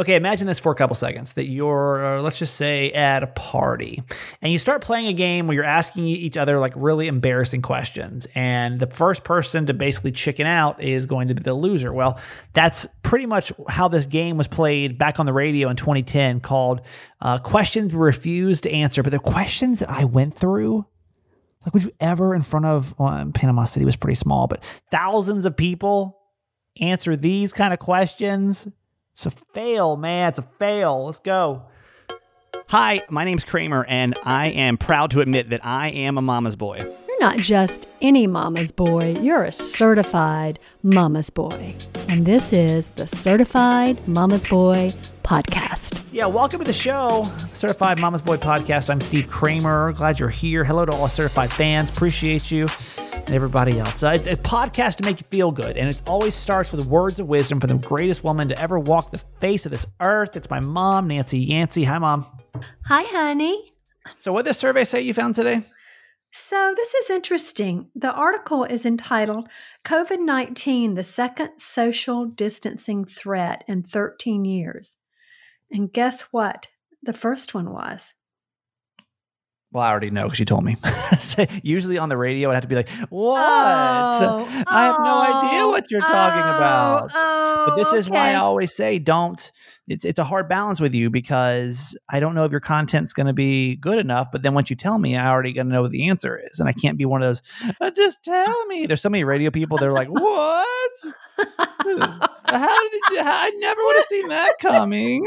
Okay, imagine this for a couple seconds that you're, uh, let's just say, at a party and you start playing a game where you're asking each other like really embarrassing questions. And the first person to basically chicken out is going to be the loser. Well, that's pretty much how this game was played back on the radio in 2010 called uh, Questions We Refused to Answer. But the questions that I went through, like, would you ever in front of well, Panama City was pretty small, but thousands of people answer these kind of questions? It's a fail, man. It's a fail. Let's go. Hi, my name's Kramer, and I am proud to admit that I am a mama's boy. You're not just any mama's boy, you're a certified mama's boy. And this is the Certified Mama's Boy podcast. Yeah, welcome to the show, Certified Mama's Boy podcast. I'm Steve Kramer. Glad you're here. Hello to all certified fans. Appreciate you and everybody else. Uh, it's a podcast to make you feel good, and it always starts with words of wisdom from the greatest woman to ever walk the face of this earth. It's my mom, Nancy Yancey. Hi, mom. Hi, honey. So, what did the survey say you found today? So, this is interesting. The article is entitled COVID 19, the second social distancing threat in 13 years. And guess what? The first one was well, I already know because you told me. Usually on the radio, I'd have to be like, "What? Oh, I have no idea oh. what you're talking oh, about." oh, but this is why I always say, "Don't." It's it's a hard balance with you because I don't know if your content's going to be good enough. But then once you tell me, I already going to know what the answer is, and I can't be one of those. "Uh, just tell me. There's so many radio people. They're like, "What? How did you? I never would have seen that coming."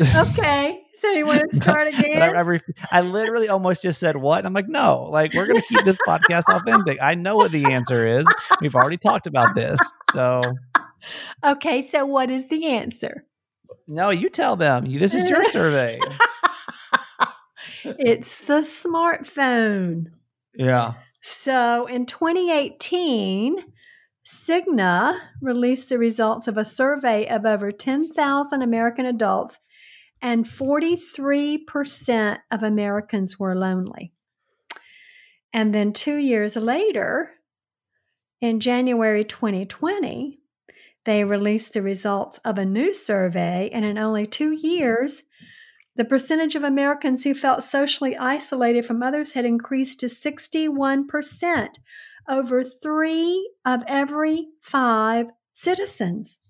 okay. So, you want to start I, again? I, ref- I literally almost just said what? And I'm like, no, like we're gonna keep this podcast authentic. I know what the answer is. We've already talked about this. So okay. So, what is the answer? No, you tell them. You, this is your survey. It's the smartphone. Yeah. So in 2018, Cigna released the results of a survey of over 10,000 American adults, and 43% of Americans were lonely. And then two years later, in January 2020, they released the results of a new survey, and in only two years, the percentage of Americans who felt socially isolated from others had increased to 61%, over three of every five citizens.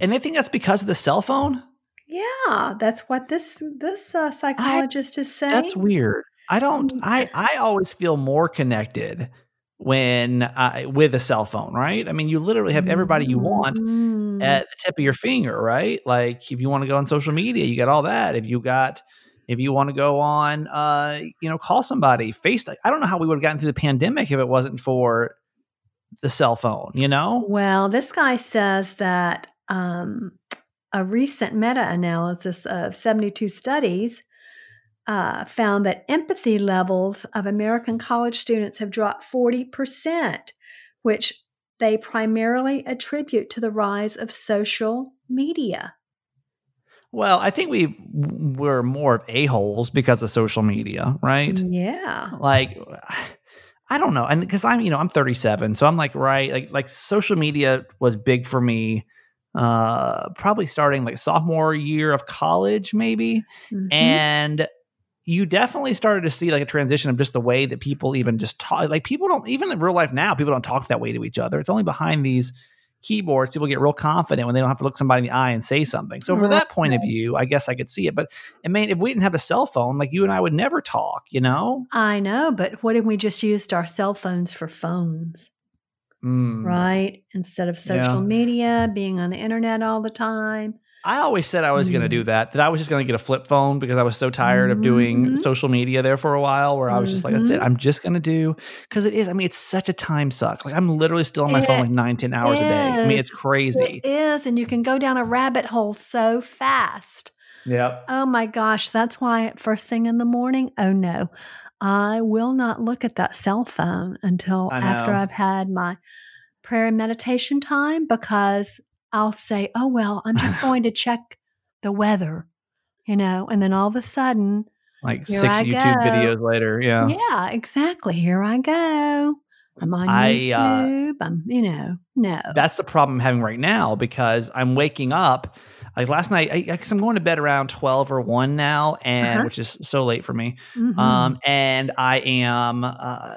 And they think that's because of the cell phone. Yeah, that's what this this uh, psychologist is saying. That's weird. I don't. I I always feel more connected when I with a cell phone. Right. I mean, you literally have everybody you want Mm. at the tip of your finger, right? Like if you want to go on social media, you got all that. If you got if you want to go on uh, you know, call somebody, FaceTime. I don't know how we would have gotten through the pandemic if it wasn't for the cell phone, you know? Well, this guy says that um, a recent meta analysis of 72 studies uh, found that empathy levels of American college students have dropped 40%, which they primarily attribute to the rise of social media. Well, I think we we're more of a-holes because of social media, right? Yeah. Like I don't know. And cuz I'm, you know, I'm 37, so I'm like right, like like social media was big for me uh probably starting like sophomore year of college maybe. Mhm. and you definitely started to see like a transition of just the way that people even just talk like people don't even in real life now people don't talk that way to each other it's only behind these keyboards people get real confident when they don't have to look somebody in the eye and say something so from that point of view i guess i could see it but i mean if we didn't have a cell phone like you and i would never talk you know I know, but what if we just used our cell phones for phones, Mm. right? Instead of social Yeah. media, being on the internet all the time. I always said i was going to Mm. do that that i was just going to get a flip phone because i was so tired of doing Mhm. social media there for a while where i was just like that's it Mhm. i'm just going to do because it is i mean it's such a time suck like i'm literally still on my phone It like nine ten hours a day i mean it's crazy It is, and you can go down a rabbit hole so fast. Yep. Oh my gosh, that's why first thing in the morning, oh no, I will not look at that cell phone until after. I've had my prayer and meditation time because I'll say, oh, well, I'm just going to check the weather, you know, and then all of a sudden, Like six I YouTube go. videos later. Yeah. yeah, exactly. Here I go. I'm on I, uh, YouTube. I'm, you know, no. That's the problem I'm having right now because I'm waking up. like last night, I, I, I'm going to bed around 12 or 1 now, and Uh-huh. which is so late for me. Mhm. Um, and I am uh,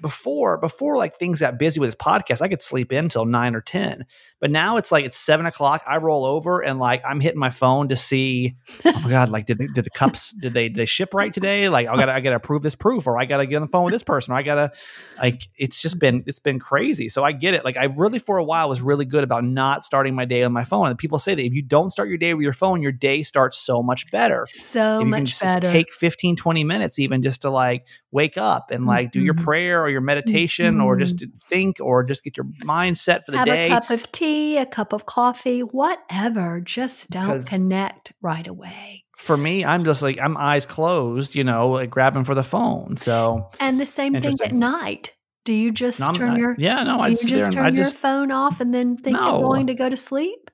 before before like things got busy with this podcast, I could sleep in till nine or ten. But now it's like it's seven o'clock. I roll over and like I'm hitting my phone to see. Oh my god! Like did they, did the cups did they did they ship right today? Like I got to I got to approve this proof, or I got to get on the phone with this person, or I got to like it's just been it's been crazy. So I get it. Like I really for a while was really good about not starting my day on my phone. And people say that if you don't start your day with your phone, your day starts so much better so if you can much just better. take 15 20 minutes even just to like wake up and like do your Mhm. prayer or your meditation or just think or just get your mind set for the Have day a cup of tea, a cup of coffee, whatever. Just don't Because- connect right away. for me i'm just like i'm eyes closed you know like grabbing for the phone so And the same thing at night. Do you just no, turn not- your yeah no i you sit there just and turn i your phone off and then think No. you're going to go to sleep?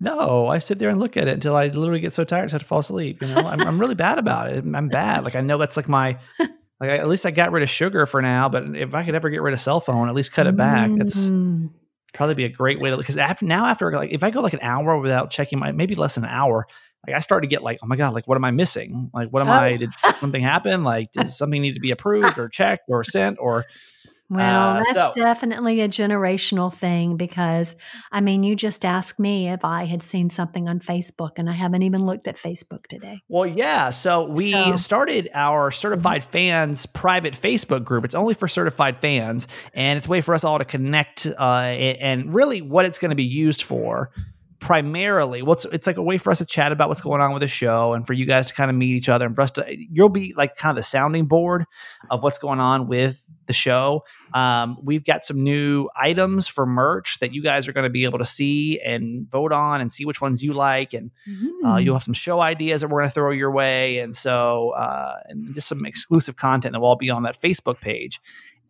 no i sit there and look at it until i literally get so tired i have to fall asleep you know I'm, I'm really bad about it i'm bad like i know that's like my like I, at least i got rid of sugar for now but if i could ever get rid of cell phone at least cut it back that's Mm. probably be a great way to because after now after like if I go like an hour without checking my maybe less than an hour, like I start to get like, oh my god, like what am I missing? Like what am Oh. I did something happen? Like does something need to be approved or checked or sent or Well, Uh, that's so- definitely a generational thing because I mean, you just asked me if I had seen something on Facebook, and I haven't even looked at Facebook today. well, yeah. So we So- Mm-hmm. started our certified fans private Facebook group. It's only for certified fans, and it's a way for us all to connect. Uh, and really, what it's going to be used for primarily what's it's like a way for us to chat about what's going on with the show and for you guys to kind of meet each other and for us to you'll be like kind of the sounding board of what's going on with the show um, we've got some new items for merch that you guys are going to be able to see and vote on and see which ones you like and uh, Mm. you'll have some show ideas that we're going to throw your way, and so uh, and just some exclusive content that will all be on that Facebook page.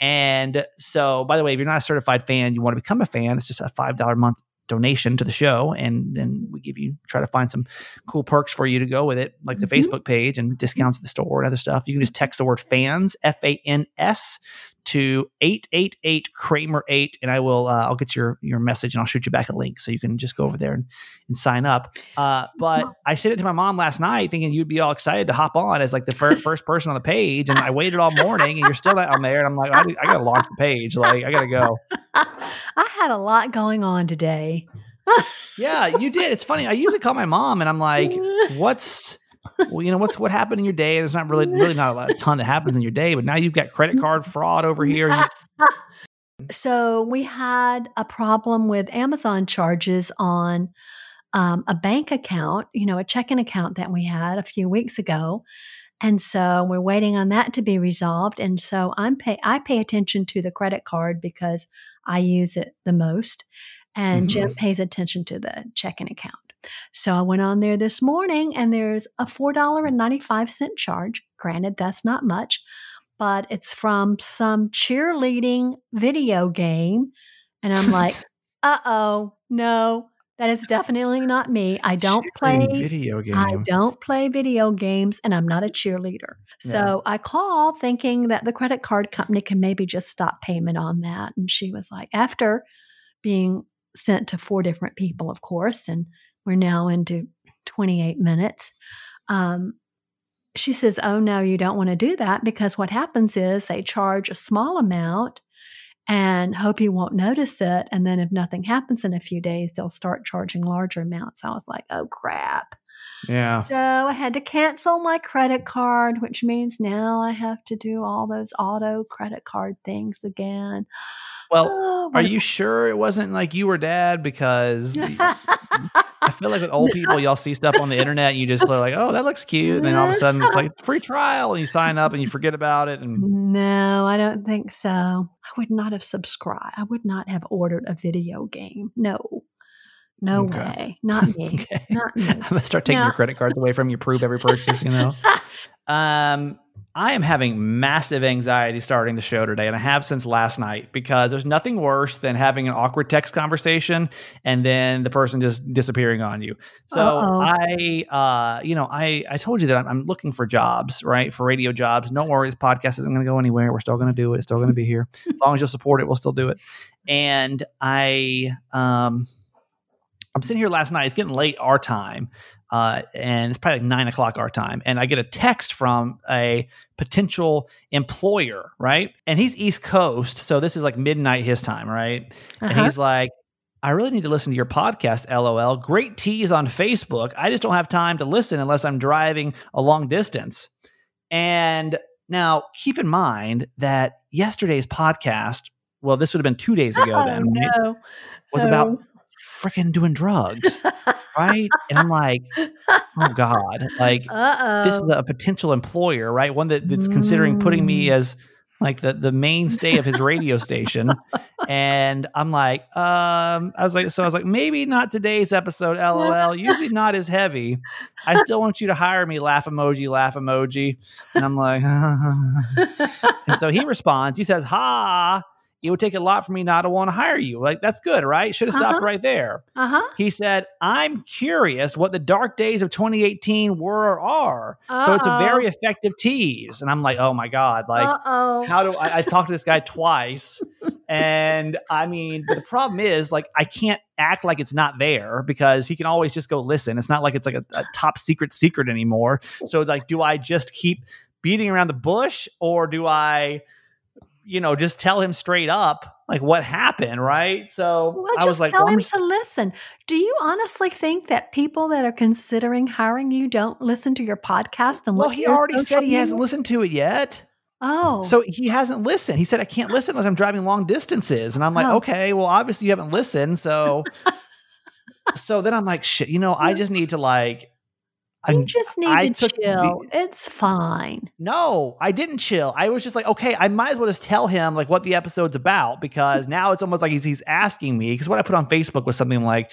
And so, by the way, if you're not a certified fan, you want to become a fan. It's just a five dollar month donation to the show, and then we give you try to find some cool perks for you to go with it, like the Mhm. Facebook page and discounts at the store and other stuff. You can just text the word fans F A N S to 888 Kramer 8 and I will uh, I'll get your your message and I'll shoot you back a link so you can just go over there and, and sign up. Uh, but I sent it to my mom last night thinking you'd be all excited to hop on as like the fir- first person on the page and I waited all morning and you're still not on there and I'm like I, I got to launch the page like I got to go. I had a lot going on today. Yeah, you did. It's funny. I usually call my mom and I'm like what's well, you know what's what happened in your day? There's not really really not a lot, a ton that happens in your day, but now you've got credit card fraud over here. You- So we had a problem with Amazon charges on um, a bank account, you know, a checking account that we had a few weeks ago. And so we're waiting on that to be resolved. And so I'm pay I pay attention to the credit card because I use it the most. And Jim pays attention to the checking account. So I went on there this morning and there's a $4.95 charge. Granted, that's not much, but it's from some cheerleading video game. And I'm like, uh oh, no, that is definitely not me. I don't play video game. I don't play video games and I'm not a cheerleader. So I call thinking that the credit card company can maybe just stop payment on that. And she was like, after being sent to four different people, of course, and we're now into 28 minutes. Um, she says, Oh, no, you don't want to do that because what happens is they charge a small amount and hope you won't notice it. And then if nothing happens in a few days, they'll start charging larger amounts. I was like, Oh, crap. Yeah. So I had to cancel my credit card, which means now I have to do all those auto credit card things again. Well, Oh, are you sure it wasn't like you were dad? Because I feel like with old people, y'all see stuff on the internet and you just are like, oh, that looks cute. And then all of a sudden it's like free trial and you sign up and you forget about it. And No, I don't think so. I would not have subscribed. I would not have ordered a video game. No, no Okay. way. Not me. okay. Not me. I'm gonna start taking No. your credit cards away from you, prove every purchase, you know. Um, I am having massive anxiety starting the show today, and I have since last night because there's nothing worse than having an awkward text conversation and then the person just disappearing on you. So Uh-oh. I, uh, you know, I I told you that I'm, I'm looking for jobs, right, for radio jobs. Don't worry, this podcast isn't going to go anywhere. We're still going to do it. It's still going to be here as long as you'll support it. We'll still do it. And I, um. I'm sitting here last night. It's getting late our time, uh, and it's probably like nine o'clock our time. And I get a text from a potential employer, right? And he's East Coast, so this is like midnight his time, right? And Uh-huh. he's like, I really need to listen to your podcast, LOL. Great tease on Facebook. I just don't have time to listen unless I'm driving a long distance. And now keep in mind that yesterday's podcast, well, this would have been two days ago oh, then, right? was Oh. about freaking doing drugs, right? And I'm like, oh God, like Uh this is a potential employer, right? One that, that's considering putting me Mm. as like the, the mainstay of his radio station. And I'm like, um, I was like, so I was like, maybe not today's episode, lol. Usually not as heavy. I still want you to hire me, laugh emoji, laugh emoji. And I'm like, and so he responds, he says, ha, it would take a lot for me not to want to hire you. Like, that's good, right? Should have stopped Uh-huh. right there. Uh huh. He said, I'm curious what the dark days of 2018 were or are. So it's a very effective tease. And I'm like, oh my God, like, uh oh. how do I, I talked to this guy twice? And I mean, the problem is, like, I can't act like it's not there because he can always just go listen. It's not like it's like a, a top secret secret anymore. So, like, do I just keep beating around the bush or do I, you know, just tell him straight up like what happened? Right. So Well, I was like, tell well, him just- to listen. Do you honestly think that people that are considering hiring you don't listen to your podcast and well, look he already said he media? hasn't listened to it yet. Oh, So he hasn't listened. He said, I can't listen unless I'm driving long distances. And I'm like, Oh. okay, well, obviously you haven't listened. So, so then I'm like, shit, you know, I just need to like, you I, just need I to the- chill. it's fine. no, I didn't chill. I was just like, okay, I might as well just tell him like what the episode's about because now it's almost like he's, he's asking me. Because what I put on Facebook was something like,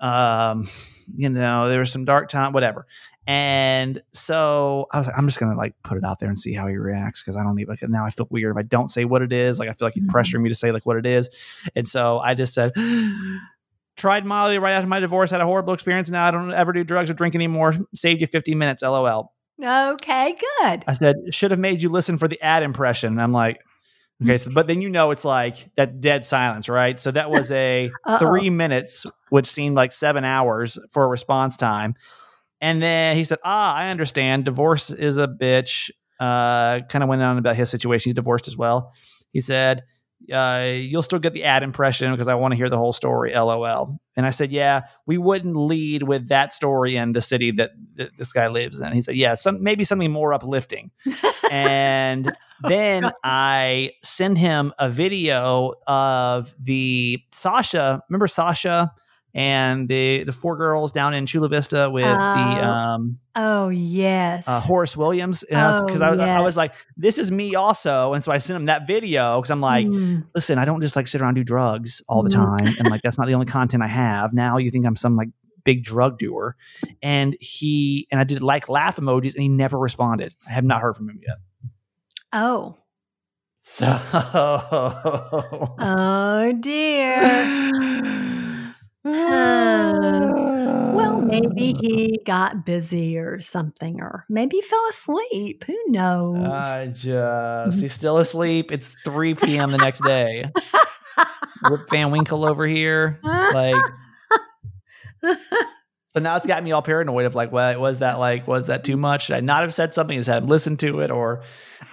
um, you know, there was some dark time, whatever. And so I was like, I'm just gonna like put it out there and see how he reacts because I don't need like now I feel weird if I don't say what it is. Like I feel like he's Mhm. pressuring me to say like what it is. And so I just said, tried Molly right after my divorce, had a horrible experience. Now I don't ever do drugs or drink anymore. Saved you 15 minutes, lol. Okay, good. I said, should have made you listen for the ad impression. And I'm like, okay, so, but then you know it's like that dead silence, right? So that was a three minutes, which seemed like seven hours for a response time. And then he said, ah, I understand. Divorce is a bitch. Uh, kind of went on about his situation. He's divorced as well. He said, uh, you'll still get the ad impression because I want to hear the whole story. LOL. And I said, yeah, we wouldn't lead with that story in the city that, that this guy lives in. He said, yeah, some maybe something more uplifting. and then I send him a video of the Sasha. Remember Sasha and the the four girls down in Chula Vista with the Oh. um, Oh yes. uh, Horace Williams. Because Oh, I, was, I yes. was like, this is me also. And so I sent him that video because I'm like, Mm. listen, I don't just like sit around and do drugs all the Mm. time. And like, that's not the only content I have. Now you think I'm some like big drug doer. And he, and I did like laugh emojis and he never responded. I have not heard from him yet. Oh. So, Oh dear. Well, maybe he got busy or something, or maybe he fell asleep. Who knows? I just, mm-hmm. he's still asleep. It's 3 p.m. the next day. Rip Van Winkle over here. Like, so now it's got me all paranoid of like, what was that like? Was that too much? Should I not have said something? Just had him listen to it, or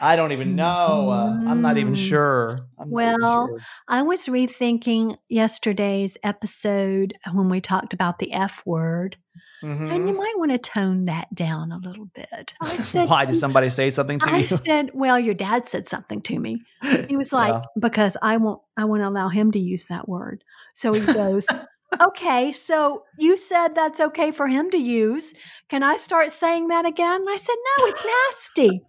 I don't even know. Uh, I'm not even Mm. sure. I'm Well, sure. I was rethinking yesterday's episode when we talked about the F word, and you Mhm. might want to tone that down a little bit. I said, Why did somebody say something to I you? I said, well, your dad said something to me. He was like, Yeah. because I won't, I won't allow him to use that word. So he goes, okay, so you said that's okay for him to use. Can I start saying that again? And I said, no, it's nasty.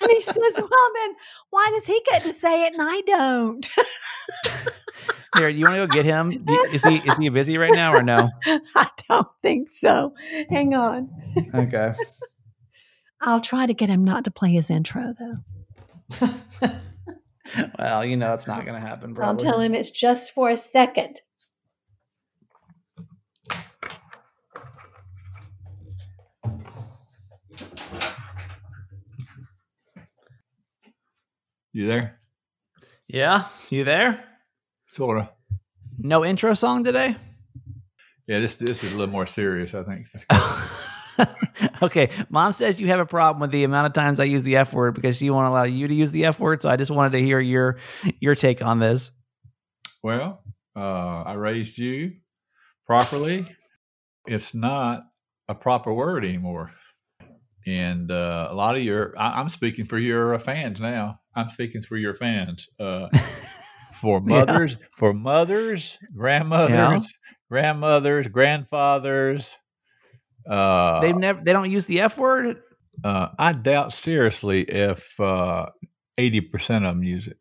And he says, well, then why does he get to say it and I don't? Here, you want to go get him? Is he is he busy right now or no? I don't think so. Hang on. Okay. I'll try to get him not to play his intro, though. well, you know that's not going to happen. Probably. I'll tell him it's just for a second. You there? Yeah, you there? Sorta. No intro song today. Yeah, this this is a little more serious. I think. okay, mom says you have a problem with the amount of times I use the F word because she won't allow you to use the F word. So I just wanted to hear your your take on this. Well, uh, I raised you properly. It's not a proper word anymore, and uh, a lot of your I, am speaking for your uh, fans now. I'm speaking for your fans. Uh, for mothers, yeah. for mothers, grandmothers, yeah. grandmothers, grandfathers, uh, They've never. They don't use the F word. Uh, I doubt seriously if uh, eighty percent of them use it.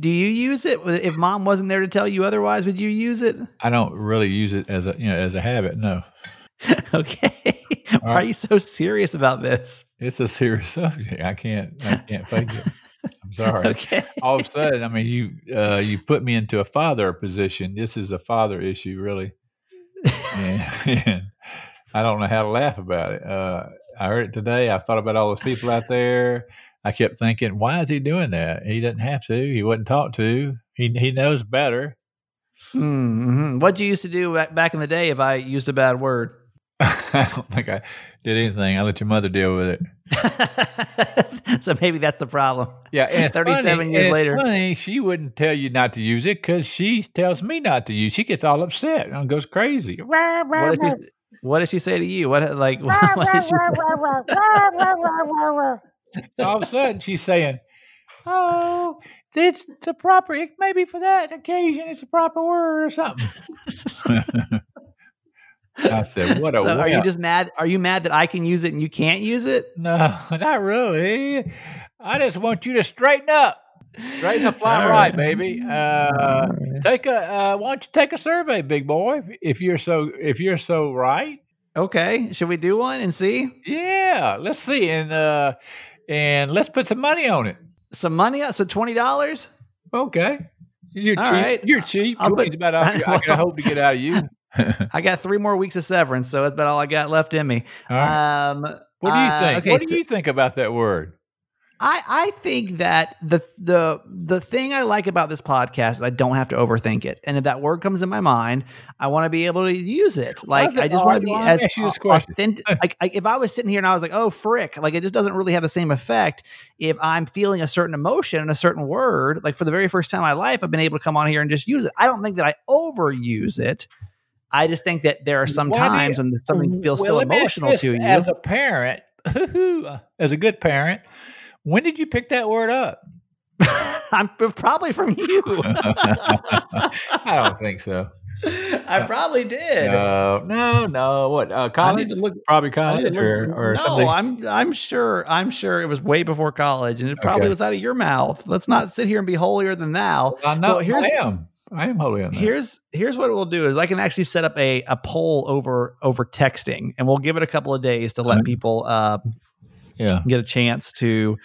Do you use it? If mom wasn't there to tell you otherwise, would you use it? I don't really use it as a you know as a habit. No. okay. Why are you so serious about this? It's a serious subject. I can't. I can't fake it. I'm sorry. Okay. All of a sudden, I mean, you uh, you put me into a father position. This is a father issue, really. and, and I don't know how to laugh about it. Uh, I heard it today. I thought about all those people out there. I kept thinking, why is he doing that? He doesn't have to. He wasn't taught to. He he knows better. Mm-hmm. What you used to do back in the day if I used a bad word? I don't think I did anything. I let your mother deal with it. so maybe that's the problem. Yeah, and thirty-seven funny, years later, funny, she wouldn't tell you not to use it because she tells me not to use. She gets all upset and goes crazy. What if, she, what did she say to you? What like? What All of a sudden, she's saying, "Oh, it's the proper. It maybe for that occasion, it's a proper word or something." I said, "What a." So are you just mad? Are you mad that I can use it and you can't use it? No, not really. I just want you to straighten up. Straighten the fly right, right, baby. Uh, take a. Uh, why don't you take a survey, big boy? If you're so, if you're so right. Okay, should we do one and see? Yeah, let's see, and uh, and let's put some money on it. Some money? So twenty dollars? Okay, you're All cheap. Right. You're cheap. I'll put, about all I, I can hope to get out of you. I got three more weeks of severance, so that's about all I got left in me. Right. Um, what do you uh, think? Okay, what do so, you think about that word? I, I think that the the the thing I like about this podcast is I don't have to overthink it, and if that word comes in my mind, I want to be able to use it. Like I just want to be as authentic. like I, if I was sitting here and I was like, "Oh frick," like it just doesn't really have the same effect if I'm feeling a certain emotion and a certain word. Like for the very first time in my life, I've been able to come on here and just use it. I don't think that I overuse it. I just think that there are some Why times you, when something feels well, so emotional to you. As a parent, as a good parent when did you pick that word up? I'm probably from you. I don't think so. I probably did. Uh, no, no. What uh, college? Look, probably college or, or no, something. I'm I'm sure I'm sure it was way before college, and it probably okay. was out of your mouth. Let's not sit here and be holier than thou. Know. Well, here's, I am. I am holier than Here's here's what we'll do is I can actually set up a a poll over over texting, and we'll give it a couple of days to let people uh, yeah. get a chance to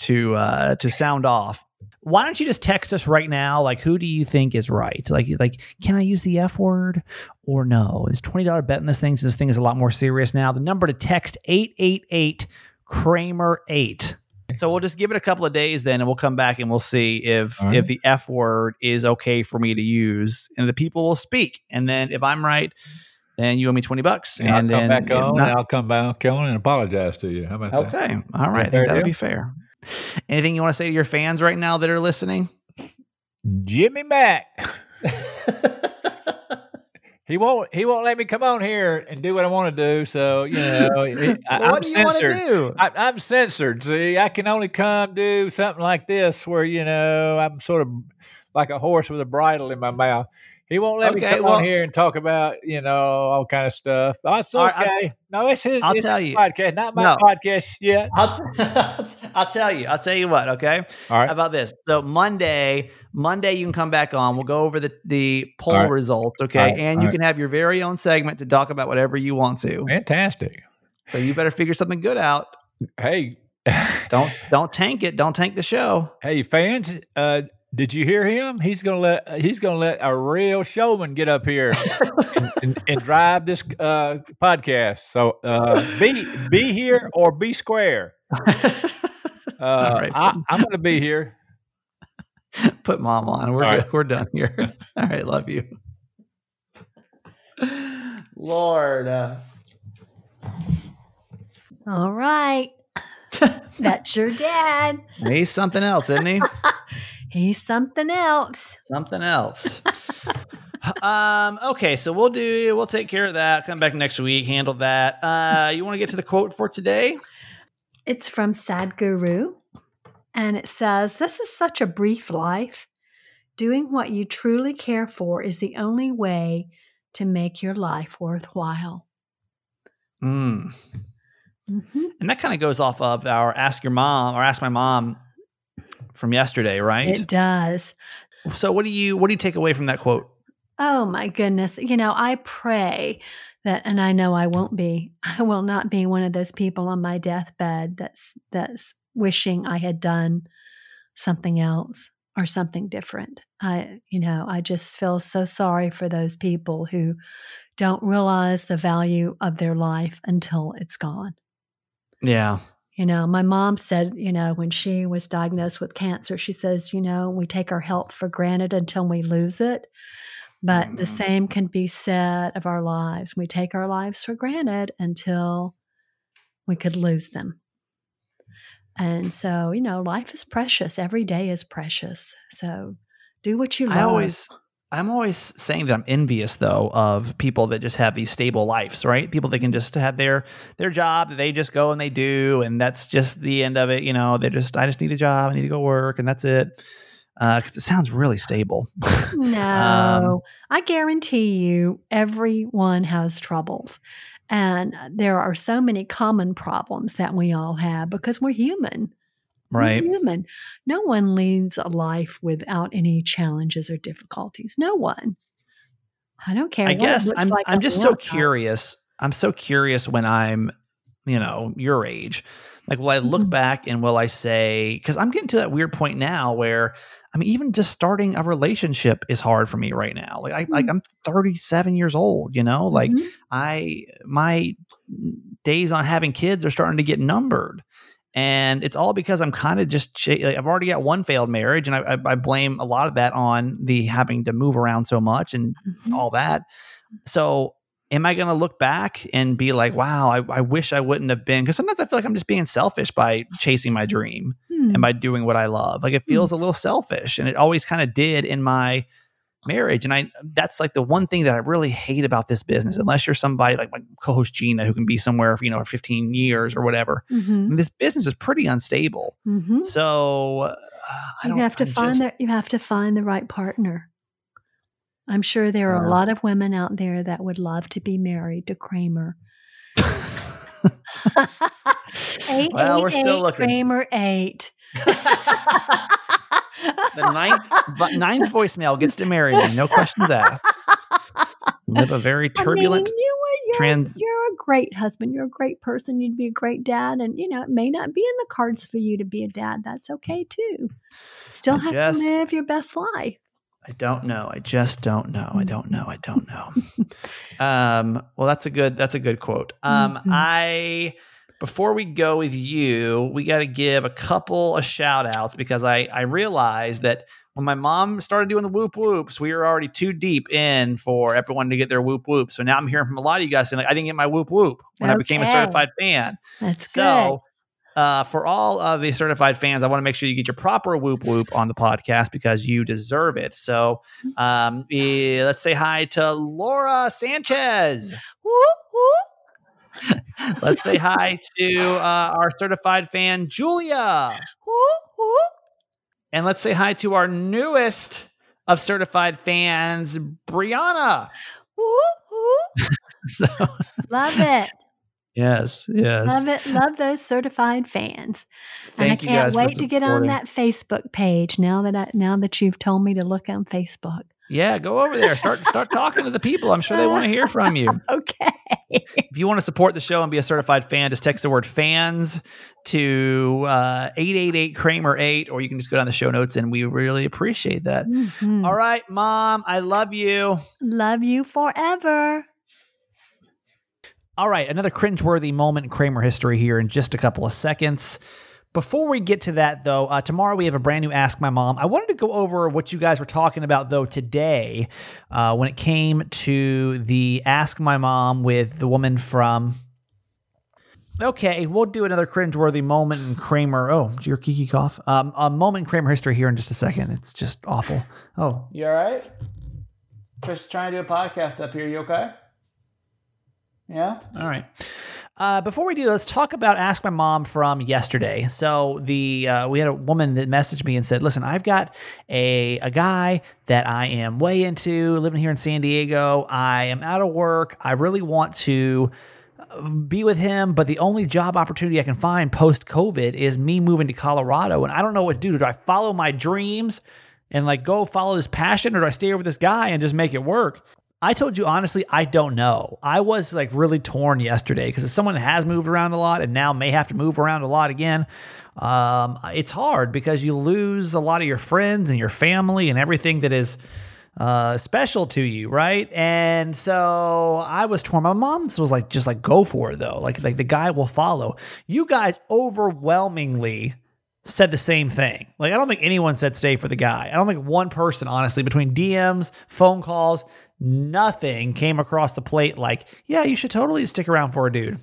to uh to sound off. Why don't you just text us right now like who do you think is right? Like like can i use the f word or no? Is $20 bet in this thing? So this thing is a lot more serious now. The number to text 888 kramer 8 so we'll just give it a couple of days then and we'll come back and we'll see if right. if the f word is okay for me to use and the people will speak and then if i'm right then you owe me 20 bucks. And, and I'll come back on not, and I'll come back on and apologize to you. How about okay. that? Okay. All right. That'll be fair. Anything you want to say to your fans right now that are listening? Jimmy Mack. he won't. He won't let me come on here and do what I want to do. So you know, I, am censored. I, I'm censored. See, I can only come do something like this where you know I'm sort of like a horse with a bridle in my mouth. He won't let okay, me come well, on here and talk about you know all kind of stuff. That's okay. Right, no, it's his. I'll tell you, podcast, not my no. podcast yet. I'll, t- I'll tell you. I'll tell you what. Okay. All right. How about this? So Monday, Monday you can come back on. We'll go over the the poll right. results. Okay, right. and you can have your very own segment to talk about whatever you want to. Fantastic. So you better figure something good out. Hey, don't don't tank it. Don't tank the show. Hey, fans. Uh, did you hear him? He's gonna let he's gonna let a real showman get up here and, and, and, drive this uh, podcast. So uh, be be here or be square. Uh, right. I, am gonna be here. Put mom on. We're right. we're done here. All right, love you. Lord. Uh... All right. That's your dad. He's something else, isn't he? He's something else. Something else. um, okay, so we'll do we'll take care of that. Come back next week, handle that. Uh, you want to get to the quote for today? It's from Sadhguru, and it says, This is such a brief life. Doing what you truly care for is the only way to make your life worthwhile. Mm. Mm-hmm. And that kind of goes off of our Ask Your Mom or Ask My Mom from yesterday, right? It does. So what do you what do you take away from that quote? Oh my goodness. You know, I pray that and I know I won't be. I will not be one of those people on my deathbed that's that's wishing I had done something else or something different. I you know, I just feel so sorry for those people who don't realize the value of their life until it's gone. Yeah. You know, my mom said, you know, when she was diagnosed with cancer, she says, you know, we take our health for granted until we lose it. But mm-hmm. the same can be said of our lives. We take our lives for granted until we could lose them. And so, you know, life is precious. Every day is precious. So do what you love. I always I'm always saying that I'm envious though of people that just have these stable lives, right? People that can just have their their job that they just go and they do, and that's just the end of it. You know, they just I just need a job, I need to go work, and that's it. Because uh, it sounds really stable. no, um, I guarantee you, everyone has troubles. And there are so many common problems that we all have because we're human. Right. We're human. No one leads a life without any challenges or difficulties. No one. I don't care. I guess I'm, like I'm just so curious. I'm so curious when I'm, you know, your age. Like, will I look mm-hmm. back and will I say, because I'm getting to that weird point now where I mean, even just starting a relationship is hard for me right now. Like I mm-hmm. like I'm 37 years old, you know? Like mm-hmm. I my days on having kids are starting to get numbered. And it's all because I'm kind of just I've already got one failed marriage, and I, I, I, blame a lot of that on the having to move around so much and mm-hmm. all that. So am I going to look back and be like, wow, I, I wish I wouldn't have been? Because sometimes I feel like I'm just being selfish by chasing my dream hmm. and by doing what I love. Like it hmm. feels hmm. a little selfish, and it always kind of did in my marriage. And I that's like the one thing that I really hate about this business. Unless you're somebody like my co-host Gina who can be somewhere for you know 15 years or whatever. Mm-hmm. this business is pretty unstable. Mm-hmm. So uh, you have to I'm find just, the, you have to find the right partner. I'm sure there are a uh. lot of women out there that would love to be married to Kramer. eight, well, eight, we're still eight, looking. Kramer eight. the ninth, ninth voicemail gets to marry me. No questions asked. Live a very turbulent. I mean, you you're, trans- you're a great husband. You're a great person. You'd be a great dad. And, you know, it may not be in the cards for you to be a dad. That's okay too. Still I have just, to live your best life. I don't know. I just don't know. I don't know. I don't know. um, well, that's a good. That's a good quote. Um, mm-hmm. I before we go with you, we got to give a couple of shout outs because I I realized that when my mom started doing the whoop whoops, we were already too deep in for everyone to get their whoop whoop. So now I'm hearing from a lot of you guys saying like I didn't get my whoop whoop when okay. I became a certified fan. That's so, uh, for all of the certified fans, I want to make sure you get your proper whoop whoop on the podcast because you deserve it. So um, eh, let's say hi to Laura Sanchez. Whoop, whoop. let's say hi to uh, our certified fan, Julia. Whoop, whoop. And let's say hi to our newest of certified fans, Brianna. so, Love it. Yes, yes. Love it. Love those certified fans. Thank and I can't wait to get on that Facebook page now that I now that you've told me to look on Facebook. Yeah, go over there. Start start talking to the people. I'm sure they want to hear from you. okay. If you want to support the show and be a certified fan, just text the word fans to uh, 888 Kramer 8, or you can just go down the show notes and we really appreciate that. Mm-hmm. All right, mom, I love you. Love you forever. All right, another cringeworthy moment in Kramer history here in just a couple of seconds. Before we get to that, though, uh, tomorrow we have a brand new Ask My Mom. I wanted to go over what you guys were talking about, though, today uh, when it came to the Ask My Mom with the woman from. Okay, we'll do another cringeworthy moment in Kramer. Oh, your Kiki cough. Um, a moment in Kramer history here in just a second. It's just awful. Oh, you all right? Just trying to do a podcast up here. You okay? Yeah. All right. Uh, before we do, let's talk about Ask My Mom from yesterday. So the uh, we had a woman that messaged me and said, "Listen, I've got a a guy that I am way into, living here in San Diego. I am out of work. I really want to." Uh, be with him, but the only job opportunity I can find post COVID is me moving to Colorado. And I don't know what to do. Do I follow my dreams and like go follow this passion, or do I stay here with this guy and just make it work? I told you honestly, I don't know. I was like really torn yesterday because as someone has moved around a lot and now may have to move around a lot again, um, it's hard because you lose a lot of your friends and your family and everything that is uh, special to you, right? And so I was torn. My mom was like, just like go for it though. Like like the guy will follow. You guys overwhelmingly said the same thing. Like I don't think anyone said stay for the guy. I don't think one person, honestly, between DMs, phone calls, nothing came across the plate like, yeah, you should totally stick around for a dude.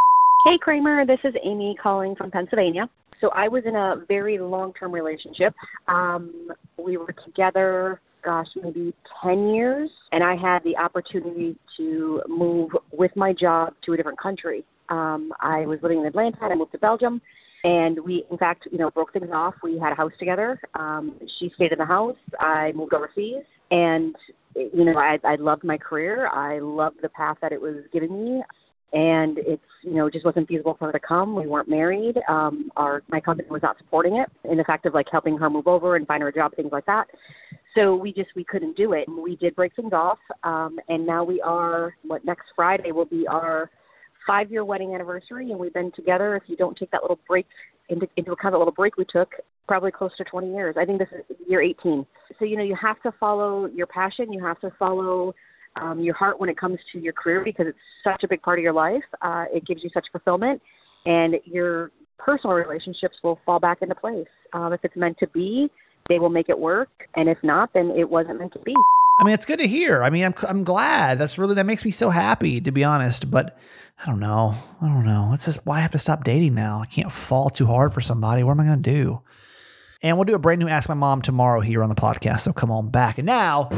Hey, Kramer. This is Amy calling from Pennsylvania. So I was in a very long term relationship. Um, we were together, gosh, maybe 10 years, and I had the opportunity to move with my job to a different country. Um, I was living in Atlanta and I moved to Belgium. And we, in fact, you know, broke things off. We had a house together. Um, she stayed in the house. I moved overseas, and you know, I, I loved my career. I loved the path that it was giving me. And it's, you know, just wasn't feasible for her to come. We weren't married. Um, our, my company was not supporting it in the fact of like helping her move over and find her a job, things like that. So we just, we couldn't do it. We did break things off. Um, and now we are, what next Friday will be our five year wedding anniversary. And we've been together. If you don't take that little break into, into account, the little break we took, probably close to 20 years. I think this is year 18. So, you know, you have to follow your passion. You have to follow um, your heart when it comes to your career because it's such a big part of your life. Uh, it gives you such fulfillment, and your personal relationships will fall back into place. Um, if it's meant to be, they will make it work, and if not, then it wasn't meant to be. I mean, it's good to hear. I mean, I'm I'm glad. That's really that makes me so happy, to be honest. But I don't know. I don't know. It's just why I have to stop dating now. I can't fall too hard for somebody. What am I going to do? And we'll do a brand new Ask My Mom tomorrow here on the podcast. So come on back. And now,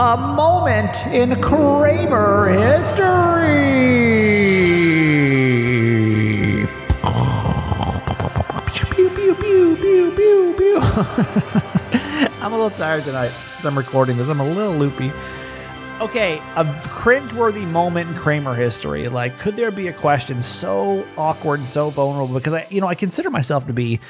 a moment in Kramer history. I'm a little tired tonight as I'm recording this. I'm a little loopy. Okay, a cringeworthy moment in Kramer history. Like, could there be a question so awkward and so vulnerable? Because I, you know, I consider myself to be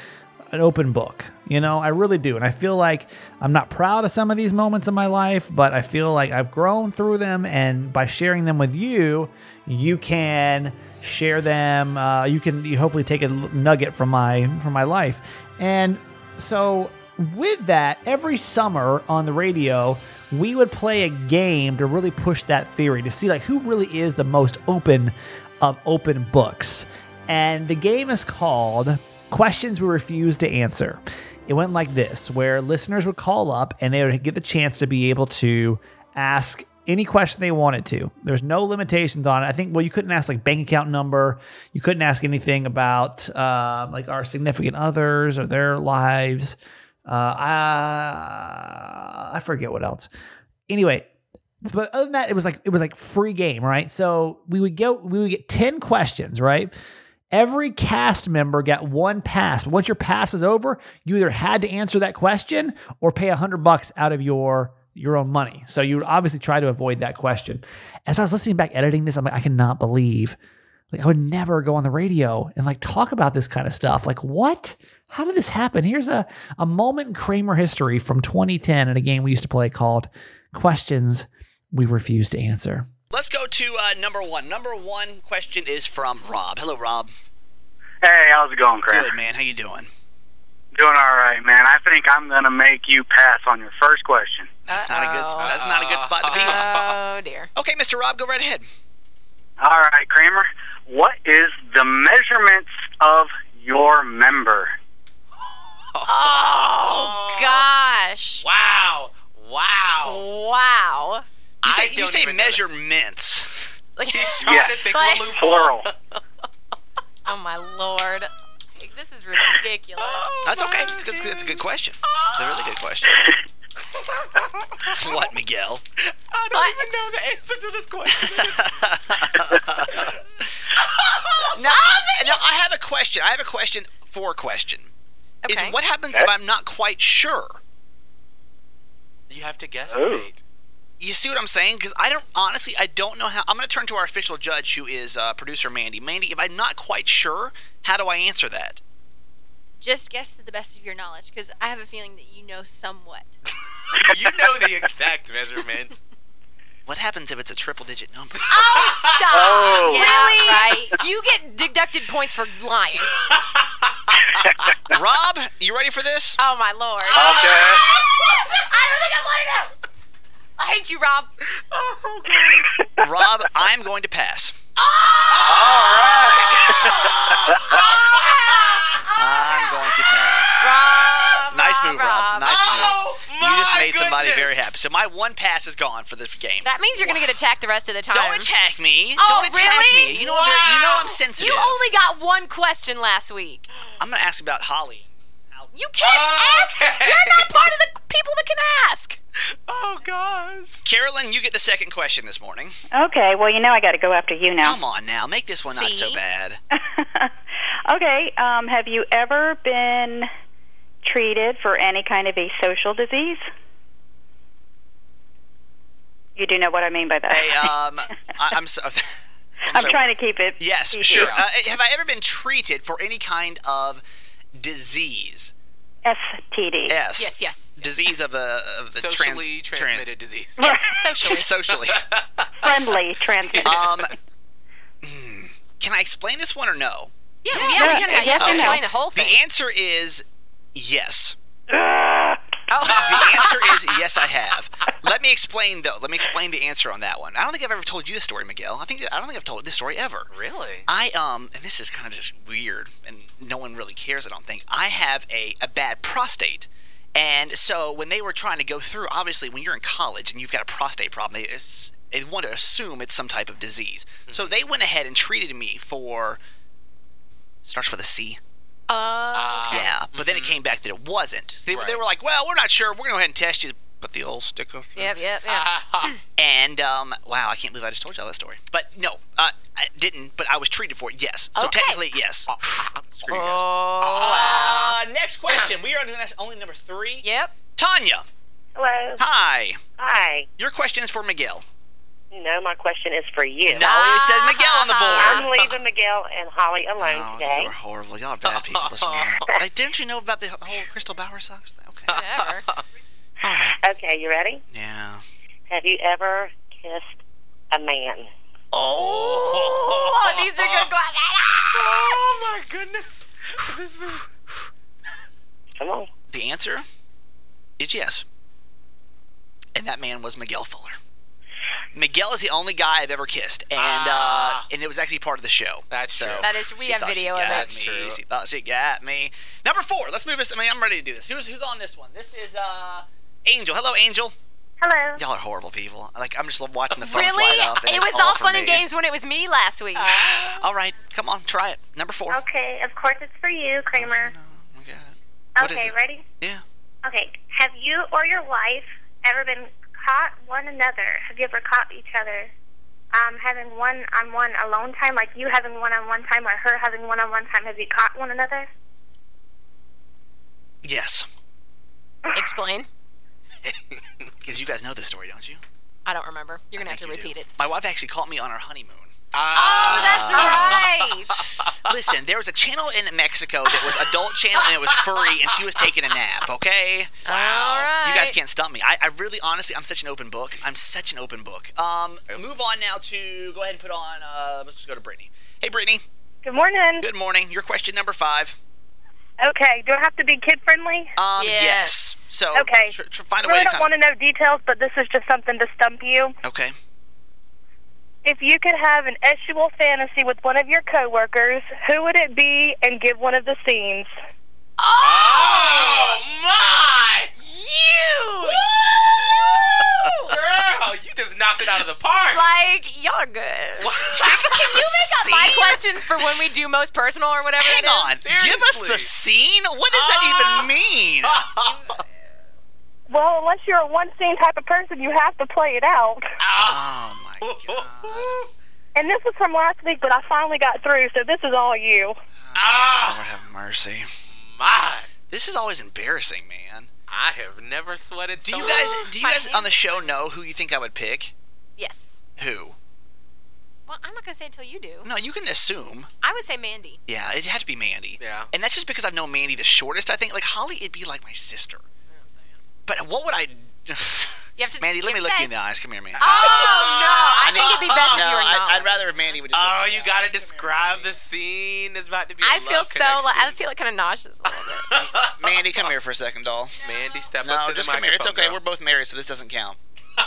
an open book. You know, I really do. And I feel like I'm not proud of some of these moments in my life, but I feel like I've grown through them. And by sharing them with you, you can share them. Uh, you can you hopefully take a nugget from my from my life. And so with that, every summer on the radio, we would play a game to really push that theory to see like who really is the most open of open books. And the game is called questions we refuse to answer. It went like this where listeners would call up and they would get the chance to be able to ask any question they wanted to. There's no limitations on it. I think, well, you couldn't ask like bank account number. You couldn't ask anything about uh, like our significant others or their lives. Uh, I, forget what else. Anyway, but other than that, it was like it was like free game, right? So we would go, we would get ten questions, right? Every cast member got one pass. But once your pass was over, you either had to answer that question or pay a hundred bucks out of your your own money. So you would obviously try to avoid that question. As I was listening back editing this, I'm like, I cannot believe like I would never go on the radio and like talk about this kind of stuff. Like what? How did this happen? Here's a, a moment in Kramer history from 2010 in a game we used to play called Questions We Refuse to Answer. Let's go to uh, number one. Number one question is from Rob. Hello, Rob. Hey, how's it going, Kramer? Good, man. How you doing? Doing all right, man. I think I'm gonna make you pass on your first question. That's Uh-oh. not a good. Spot. That's not a good spot to be. Oh dear. Okay, Mr. Rob, go right ahead. All right, Kramer. What is the measurements of your member? Oh, gosh. Wow. Wow. Wow. You say, you say even know that. measurements. Like, He's trying Yeah. to think Like- of a. Plural. oh my lord. This is ridiculous. That's okay. It's, good- it's, a good question. It's a really good question. what, Miguel? I don't What? even know the answer to this question. Oh, no, no, I have a question. I have a question for a question. Okay. Is what happens if I'm not quite sure? you have to guesstimate. You see what I'm saying? Because I don't honestly, I don't know how. I'm going to turn to our official judge, who is uh, producer Mandy. Mandy, if I'm not quite sure, how do I answer that? Just guess to the best of your knowledge, because I have a feeling that you know somewhat. you know the exact measurements. What happens if it's a triple digit number? Oh, stop! Oh. Really? right. You get deducted points for lying. Rob, you ready for this? Oh my lord. Okay. I don't think I want to know. I hate you, Rob. Okay. Rob, I'm going to pass. Oh! Oh, I'm going to pass. Rob. Nice move, Rob. Nice Oh, move. You just my made somebody very happy. So my one pass is gone for this game. That means you're gonna get attacked the rest of the time. Don't attack me. Oh, Don't attack really? me. You know, I'm very- you know I'm sensitive. You only got one question last week. I'm going to ask about Holly. You can't oh, ask. Okay. You're not part of the people that can ask. Oh gosh. Carolyn, you get the second question this morning. Okay, well, you know I got to go after you now. Come on now, make this one not so bad. okay, um, have you ever been treated for any kind of a social disease? You do know what I mean by that. Hey, um, I, I'm so. I'm, I'm sorry. trying to keep it. Yes, PG. sure. Uh, have I ever been treated for any kind of disease? STD. Yes. Yes, yes. Disease of a of the trans- Socially tran- transmitted disease. Yes, socially. socially. Friendly transmitted. um, hmm, can I explain this one or no? Yeah, Yeah, yeah, we can yes have and to no. explain the whole thing. The answer is yes. oh. The answer is yes, I have. Let me explain though. Let me explain the answer on that one. I don't think I've ever told you this story, Miguel. I think I don't think I've told this story ever. Really? I um, and this is kind of just weird, and no one really cares. I don't think I have a a bad prostate, and so when they were trying to go through, obviously when you're in college and you've got a prostate problem, they, it's, they want to assume it's some type of disease. So they went ahead and treated me for starts with a C. Uh, Ah, Yeah, but then it came back that it wasn't. So they, they were like, "Well, we're not sure. We're going to go ahead and test you." Put the old stick up. yep, yep, yep. And um, wow, I can't believe I just told y'all that story. But no, uh, I didn't. But I was treated for it. Yes. So Okay. technically, yes. Screw you guys. Oh, Uh, next question. We are on only number three. Yep. Tanya. Hello. Hi. Hi. Your question is for Miguel. No, my question is for you. No, it says ah. Miguel on the board. I'm leaving Miguel and Holly alone Oh, today. you're horrible. Y'all are bad people this morning. like, didn't you know about the whole Crystal Bauer socks thing? Okay. Whatever. All right. Okay, you ready? Yeah. Have you ever kissed a man? Oh, these are good questions. Oh my goodness. This is. Come on. The answer is yes. And that man was Miguel Fuller. Miguel is the only guy I've ever kissed, and Ah. uh, and it was actually part of the show. That's So true. That is- we have video of got it. That's me. true. She thought she got me. Number four. Let's move this. I mean, I'm ready to do this. Who's who's on this one? This is uh, Angel. Hello, Angel. Hello. Y'all are horrible people. Like I'm just watching the phone Really? slide up. and It was all for fun and games when it was me last week. All right, come on, try it. Number four. Okay, of course it's for you, Kramer. No, we got it. What is okay, it? ready? Yeah. Okay. Have you or your wife ever been caught one another? Have you ever caught each other um, having one on one alone time, like you having one on one time or her having one on one time? Have you caught one another? Yes. Explain. Because you guys know this story, don't you? I don't remember. You're gonna have to repeat do. it. My wife actually caught me on our honeymoon. Oh, that's right. Listen, there was a channel in Mexico that was adult channel and it was furry, and she was taking a nap. Okay. All right. You guys can't stump me. I, I really, honestly, I'm such an open book. I'm such an open book. Um, move on now to go ahead and put on. Uh, let's just go to Brittany. Hey, Brittany. Good morning. Good morning. Your question number five. Okay, do I have to be kid friendly? Um, Yes. So Okay. tr- tr- find a I really way to don't want to know details, but this is just something to stump you. Okay. If you could have an sexual fantasy with one of your coworkers, who would it be and give one of the scenes? Oh! my! You! Girl, you just knocked it out of the park. Like, y'all are good. Can you make up my questions for when we do most personal or whatever Hang that on. is? Give us the scene. What does that even uh, mean? Well, unless you're a one scene type of person, you have to play it out. Oh my god. And this was from last week, but I finally got through, so this is all you. Ah. Ah. Lord have mercy. My, This is always embarrassing, man. I have never sweated Do so you guys much. do you guys on the show know who you think I would pick? Yes. Who? Well, I'm not going to say until you do. No, you can assume. I would say Mandy. Yeah, it had to be Mandy. Yeah. And that's just because I've known Mandy the shortest, I think. Like Holly, it'd be like my sister. But what would I You have to Mandy, let me look you in say- the eyes. Come here, Mandy. Oh, no. I think need- it'd be best no, if you were I'd, not. I'd rather if Mandy would just Oh, you gotta describe the scene. It's about to be. I I feel so, like, I feel like kind of nauseous a little bit. Mandy, come here for a second, doll. Mandy, step No, up to just the come here. It's microphone, okay. girl. We're both married, so this doesn't count.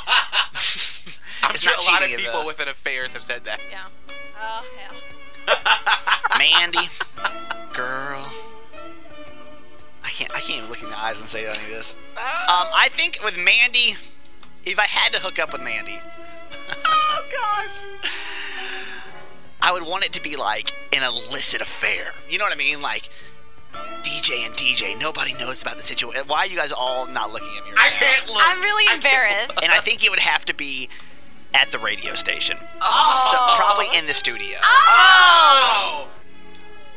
I'm It's sure not a lot of cheating, people though. within affairs have said that. Yeah. Oh, hell. Mandy, girl. I can't. I can't even look in the eyes and say any of this. Um, I think with Mandy, if I had to hook up with Mandy, Oh gosh. I would want it to be like an illicit affair. You know what I mean? Like DJ and DJ. Nobody knows about the situation. Why are you guys all not looking at me? Right I now? can't look. I'm really embarrassed. And I think it would have to be at the radio station. Oh. So, probably in the studio. Oh. oh.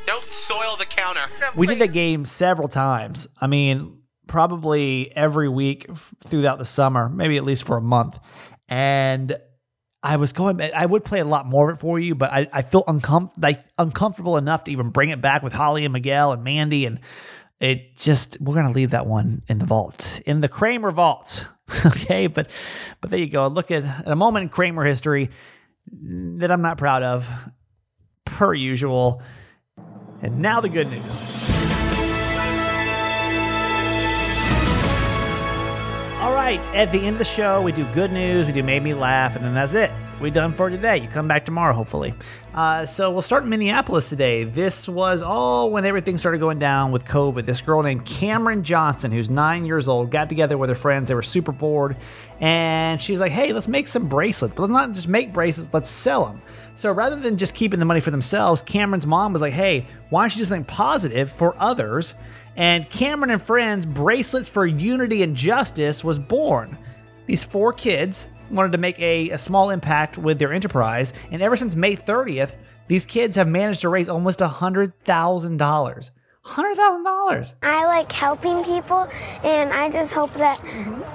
Don't soil the counter. We did the game several times. I mean, probably every week throughout the summer, maybe at least for a month. And I was going, I would play a lot more of it for you, but I, I feel uncom- like uncomfortable enough to even bring it back with Holly and Miguel and Mandy. And it just, we're going to leave that one in the vault, in the Kramer vault. okay. But, but there you go. Look at, at a moment in Kramer history that I'm not proud of, per usual. And now the good news. Right, at the end of the show, we do good news, we do made me laugh, and then that's it. We done for today. You come back tomorrow, hopefully. Uh, so we'll start in Minneapolis today. This was all when everything started going down with COVID. This girl named Cameron Johnson, who's nine years old, got together with her friends. They were super bored, and she's like, "Hey, let's make some bracelets. But let's not just make bracelets. Let's sell them." So rather than just keeping the money for themselves, Cameron's mom was like, "Hey, why don't you do something positive for others?" And Cameron and Friends Bracelets for Unity and Justice was born. These four kids wanted to make a, a small impact with their enterprise, and ever since May 30th, these kids have managed to raise almost $100,000. $100,000. I like helping people, and I just hope that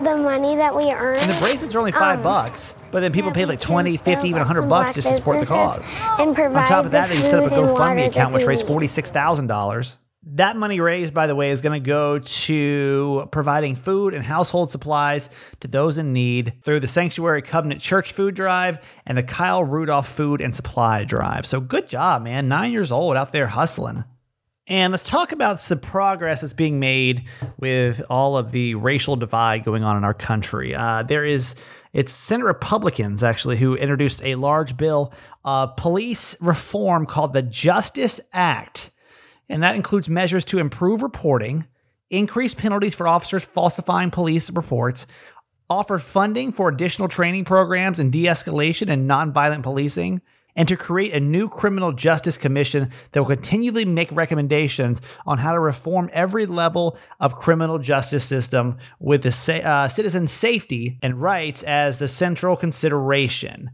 the money that we earn. And the bracelets are only five um, bucks, but then people pay like 20, 50, even build 100 bucks just to support the cause. And provide On top of that, the they set up a food and water GoFundMe account which raised $46,000. That money raised, by the way, is going to go to providing food and household supplies to those in need through the Sanctuary Covenant Church Food Drive and the Kyle Rudolph Food and Supply Drive. So good job, man. Nine years old out there hustling. And let's talk about the progress that's being made with all of the racial divide going on in our country. Uh, there is, it's Senate Republicans actually who introduced a large bill of police reform called the Justice Act. And that includes measures to improve reporting, increase penalties for officers falsifying police reports, offer funding for additional training programs in de escalation and nonviolent policing, and to create a new criminal justice commission that will continually make recommendations on how to reform every level of criminal justice system with the uh, citizen safety and rights as the central consideration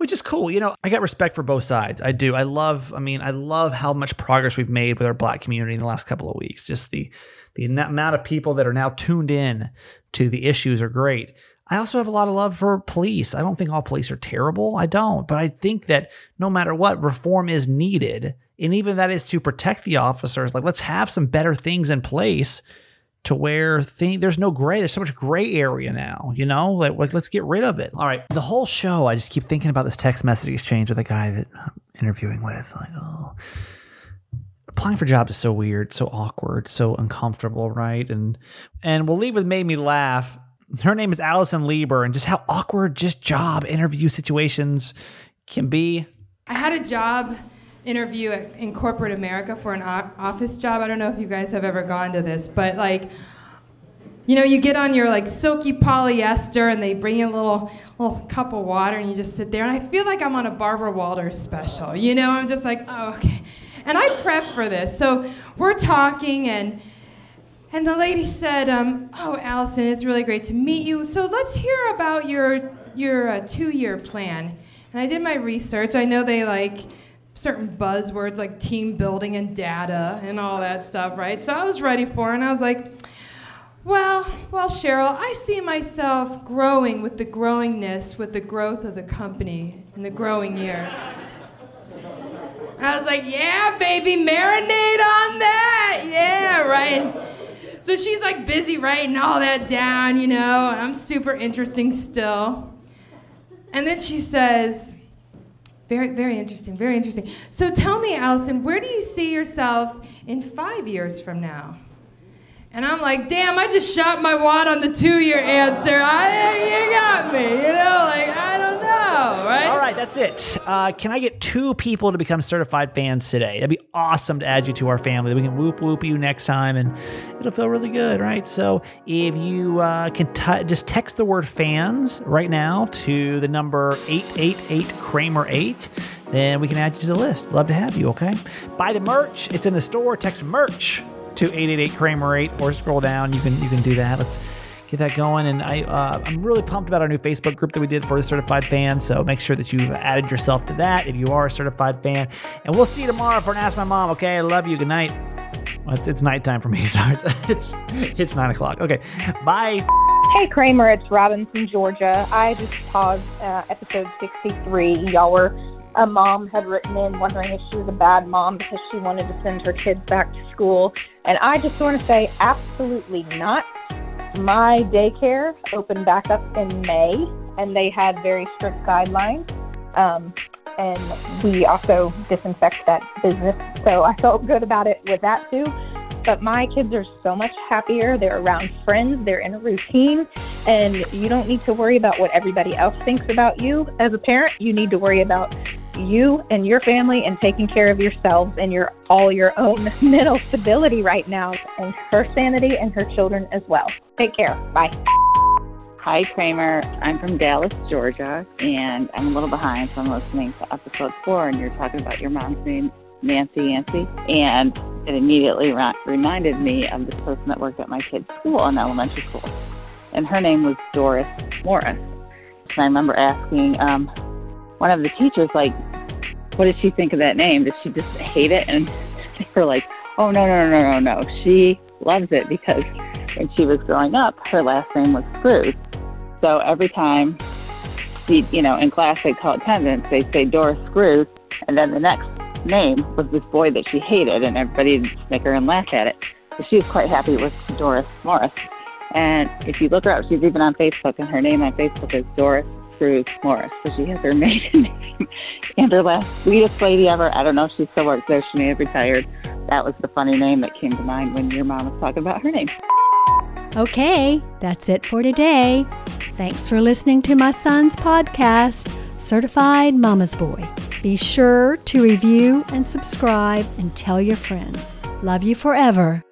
which is cool. You know, I got respect for both sides. I do. I love. I mean, I love how much progress we've made with our black community in the last couple of weeks. Just the the amount of people that are now tuned in to the issues are great. I also have a lot of love for police. I don't think all police are terrible. I don't, but I think that no matter what, reform is needed, and even that is to protect the officers. Like, let's have some better things in place to where thing there's no gray. There's so much gray area now, you know? Like, like, let's get rid of it. All right. The whole show, I just keep thinking about this text message exchange with a guy that I'm interviewing with. Like, oh, applying for jobs is so weird, so awkward, so uncomfortable, right? And and we'll leave with made me laugh. Her name is Allison Lieber, and just how awkward just job interview situations can be. I had a job interview in corporate America for an office job. I don't know if you guys have ever gone to this, but like you know, you get on your like silky polyester and they bring you a little little cup of water and you just sit there and I feel like I'm on a Barbara Walters special. You know, I'm just like, oh, okay. And I prep for this. So we're talking and and the lady said, um, "Oh, Allison, it's really great to meet you. So let's hear about your your uh, two-year plan." And I did my research. I know they like certain buzzwords like team building and data and all that stuff, right? So I was ready for it, and I was like, well, well, Cheryl, I see myself growing with the growingness, with the growth of the company in the growing years. I was like, yeah, baby, marinate on that. Yeah, right. So she's like busy writing all that down, you know, I'm super interesting still. And then she says, very, very interesting, very interesting. So tell me, Allison, where do you see yourself in five years from now? And I'm like, damn, I just shot my wad on the two year answer. I, you got me, you know? Like, I right? That's it. Uh, can I get two people to become certified fans today? That'd be awesome to add you to our family. We can whoop whoop you next time and it'll feel really good, right? So if you uh, can t- just text the word fans right now to the number 888 Kramer 8 then we can add you to the list. Love to have you, okay? Buy the merch. It's in the store. Text merch to 888 Kramer 8 or scroll down. You can you can do that. Let's get that going. And I uh, I'm really pumped about our new Facebook group that we did for the certified fans. So make sure that you've added yourself to that if you are a certified fan. And we'll see you tomorrow for an Ask My Mom. Okay, I love you. Good night. Well, it's it's nighttime for me. Sorry, it's it's nine o'clock. Okay, bye. Hey Kramer, it's Robin from Georgia. I just paused uh, episode 63. Y'all were a mom had written in wondering if she was a bad mom because she wanted to send her kids back to school. And I just want to say, absolutely not. My daycare opened back up in May, and they had very strict guidelines. Um, and we also disinfect that business. So I felt good about it with that too. But my kids are so much happier. They're around friends, they're in a routine, and you don't need to worry about what everybody else thinks about you. As a parent, you need to worry about you and your family and taking care of yourselves and your all your own mental stability right now and her sanity and her children as well. Take care. Bye. Hi, Kramer. I'm from Dallas, Georgia, and I'm a little behind, so I'm listening to episode four, and you're talking about your mom's name, Nancy Yancey, and it immediately reminded me of this person that worked at my kid's school in elementary school, and her name was Doris Morris. And I remember asking um, one of the teachers, like, what did she think of that name? Did she just hate it? And they were like, oh, no, no, no, no, no. She loves it because when she was growing up, her last name was Screws. So every time, she, you know, in class they call attendance, they say Doris Screws, and then the next name was this boy that she hated, and everybody would snicker and laugh at it. So she was quite happy with Doris Morris. And if you look her up, she's even on Facebook, and her name on Facebook is Doris Screws Morris. So she has her maiden name and her last sweetest lady ever. I don't know if she still works there. She may have retired. That was the funny name that came to mind when your mom was talking about her name. Okay, that's it for today. Thanks for listening to my son's podcast, Certified Mama's Boy. Be sure to review and subscribe and tell your friends. Love you forever.